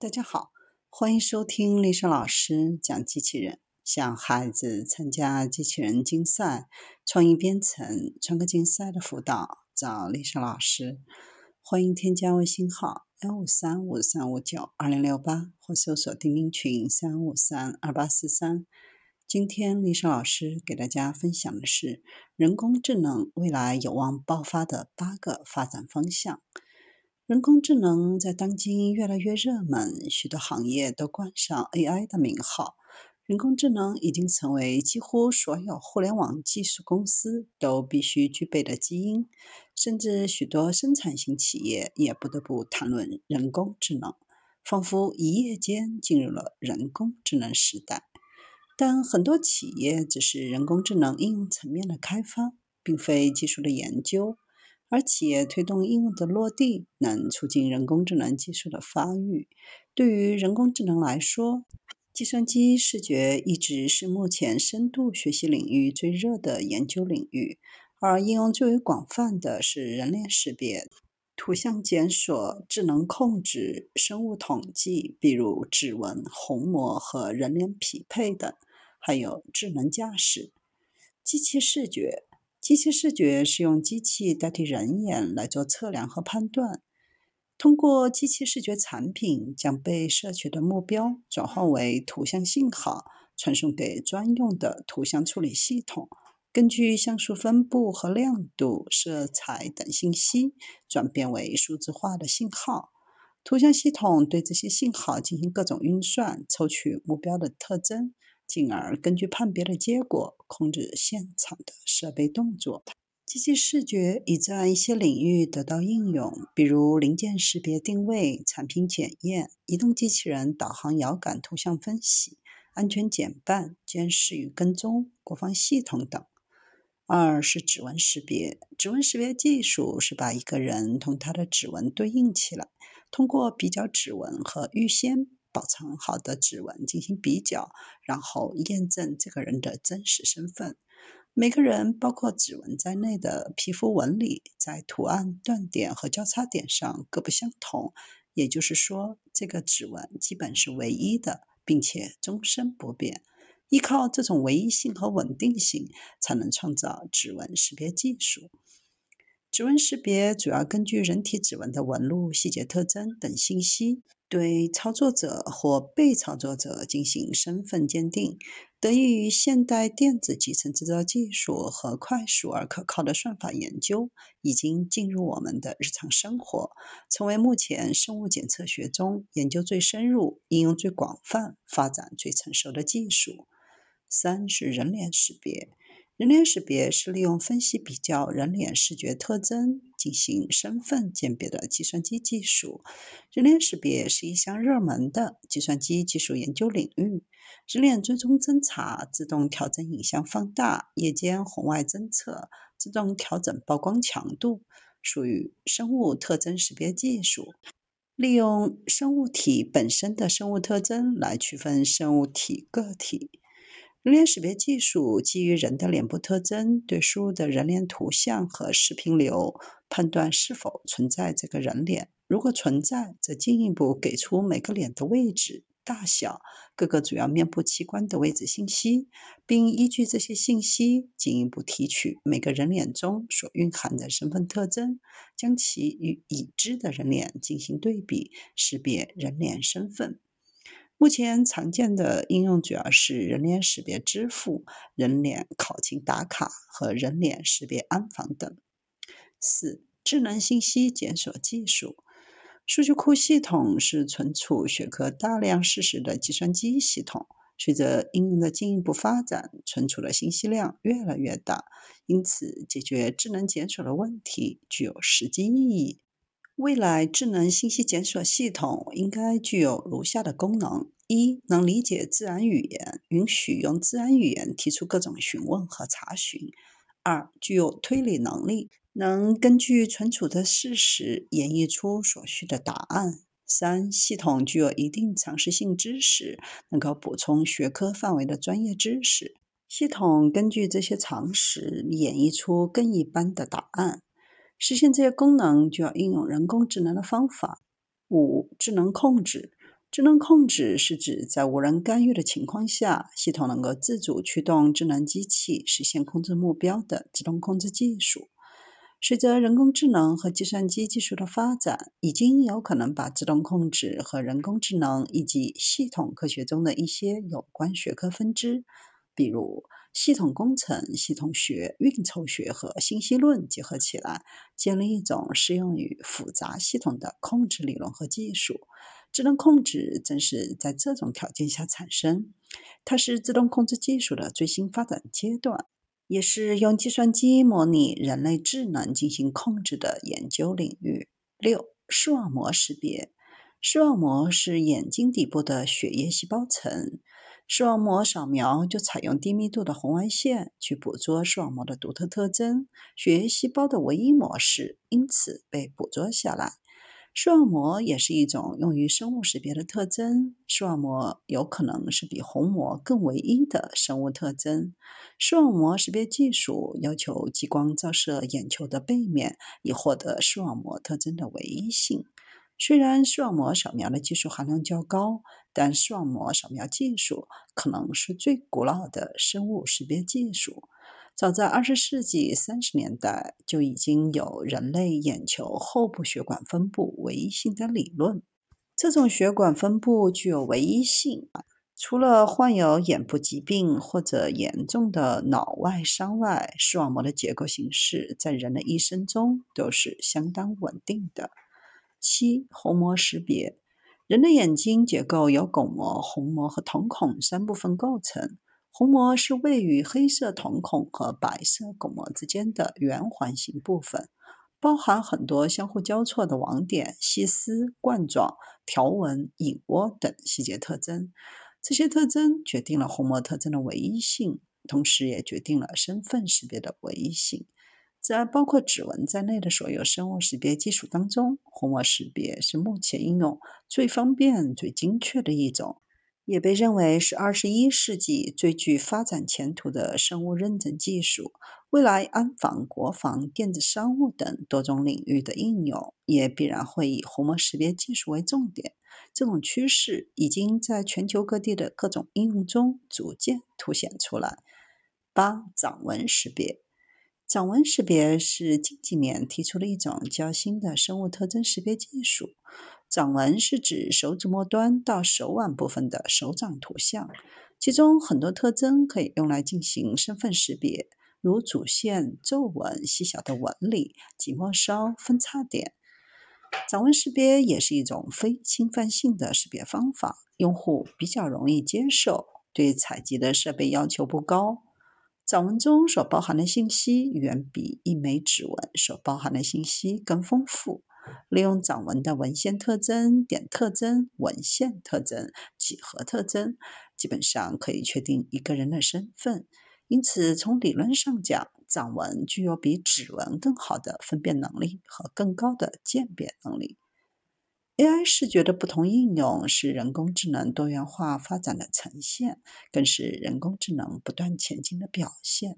大家好，欢迎收听丽莎老师讲机器人。想孩子参加机器人竞赛、创意编程、创客竞赛的辅导，找丽莎老师。欢迎添加微信号幺五三五三五九二零六八，或搜索钉钉群三五三二八四三。今天丽莎老师给大家分享的是人工智能未来有望爆发的八个发展方向。人工智能在当今越来越热门，许多行业都冠上 AI 的名号。人工智能已经成为几乎所有互联网技术公司都必须具备的基因，甚至许多生产型企业也不得不谈论人工智能，仿佛一夜间进入了人工智能时代。但很多企业只是人工智能应用层面的开发，并非技术的研究。而企业推动应用的落地，能促进人工智能技术的发育。对于人工智能来说，计算机视觉一直是目前深度学习领域最热的研究领域，而应用最为广泛的是人脸识别、图像检索、智能控制、生物统计，比如指纹、虹膜和人脸匹配等，还有智能驾驶、机器视觉。机器视觉是用机器代替人眼来做测量和判断。通过机器视觉产品，将被摄取的目标转换为图像信号，传送给专用的图像处理系统。根据像素分布和亮度、色彩等信息，转变为数字化的信号。图像系统对这些信号进行各种运算，抽取目标的特征。进而根据判别的结果控制现场的设备动作。机器视觉已在一些领域得到应用，比如零件识别定位、产品检验、移动机器人导航遥感图像分析、安全减半、监视与跟踪、国防系统等。二是指纹识别，指纹识别技术是把一个人同他的指纹对应起来，通过比较指纹和预先。保存好的指纹进行比较，然后验证这个人的真实身份。每个人，包括指纹在内的皮肤纹理，在图案、断点和交叉点上各不相同。也就是说，这个指纹基本是唯一的，并且终身不变。依靠这种唯一性和稳定性，才能创造指纹识别技术。指纹识别主要根据人体指纹的纹路、细节特征等信息。对操作者或被操作者进行身份鉴定，得益于现代电子集成制造技术和快速而可靠的算法研究，已经进入我们的日常生活，成为目前生物检测学中研究最深入、应用最广泛、发展最成熟的技术。三是人脸识别。人脸识别是利用分析比较人脸视觉特征进行身份鉴别的计算机技术。人脸识别是一项热门的计算机技术研究领域。人脸追踪侦查、自动调整影像放大、夜间红外侦测、自动调整曝光强度，属于生物特征识别技术。利用生物体本身的生物特征来区分生物体个体。人脸识别技术基于人的脸部特征，对输入的人脸图像和视频流判断是否存在这个人脸。如果存在，则进一步给出每个脸的位置、大小、各个主要面部器官的位置信息，并依据这些信息进一步提取每个人脸中所蕴含的身份特征，将其与已知的人脸进行对比，识别人脸身份。目前常见的应用主要是人脸识别支付、人脸考勤打卡和人脸识别安防等。四、智能信息检索技术。数据库系统是存储学科大量事实的计算机系统。随着应用的进一步发展，存储的信息量越来越大，因此解决智能检索的问题具有实际意义。未来智能信息检索系统应该具有如下的功能：一、能理解自然语言，允许用自然语言提出各种询问和查询；二、具有推理能力，能根据存储的事实演绎出所需的答案；三、系统具有一定常识性知识，能够补充学科范围的专业知识。系统根据这些常识演绎出更一般的答案。实现这些功能，就要应用人工智能的方法。五、智能控制。智能控制是指在无人干预的情况下，系统能够自主驱动智能机器实现控制目标的自动控制技术。随着人工智能和计算机技术的发展，已经有可能把自动控制和人工智能以及系统科学中的一些有关学科分支，比如系统工程、系统学、运筹学和信息论结合起来，建立一种适用于复杂系统的控制理论和技术。智能控制正是在这种条件下产生，它是自动控制技术的最新发展阶段，也是用计算机模拟人类智能进行控制的研究领域。六、视网膜识别。视网膜是眼睛底部的血液细胞层，视网膜扫描就采用低密度的红外线去捕捉视网膜的独特特征，血液细胞的唯一模式因此被捕捉下来。视网膜也是一种用于生物识别的特征。视网膜有可能是比虹膜更唯一的生物特征。视网膜识别技术要求激光照射眼球的背面，以获得视网膜特征的唯一性。虽然视网膜扫描的技术含量较高，但视网膜扫描技术可能是最古老的生物识别技术。早在二十世纪三十年代就已经有人类眼球后部血管分布唯一性的理论。这种血管分布具有唯一性，除了患有眼部疾病或者严重的脑外伤外，视网膜的结构形式在人的一生中都是相当稳定的。七、虹膜识别。人的眼睛结构由巩膜、虹膜和瞳孔三部分构成。虹膜是位于黑色瞳孔和白色巩膜之间的圆环形部分，包含很多相互交错的网点、细丝、冠状、条纹、隐窝等细节特征。这些特征决定了虹膜特征的唯一性，同时也决定了身份识别的唯一性。在包括指纹在内的所有生物识别技术当中，虹膜识别是目前应用最方便、最精确的一种。也被认为是二十一世纪最具发展前途的生物认证技术。未来安防、国防、电子商务等多种领域的应用，也必然会以虹膜识别技术为重点。这种趋势已经在全球各地的各种应用中逐渐凸显出来。八、掌纹识别。掌纹识别是近几年提出的一种较新的生物特征识别技术。掌纹是指手指末端到手腕部分的手掌图像，其中很多特征可以用来进行身份识别，如主线、皱纹、细小的纹理、即末梢、分叉点。掌纹识别也是一种非侵犯性的识别方法，用户比较容易接受，对采集的设备要求不高。掌纹中所包含的信息远比一枚指纹所包含的信息更丰富。利用掌纹的纹线特征、点特征、纹线特征、几何特征，基本上可以确定一个人的身份。因此，从理论上讲，掌纹具有比指纹更好的分辨能力和更高的鉴别能力。AI 视觉的不同应用是人工智能多元化发展的呈现，更是人工智能不断前进的表现。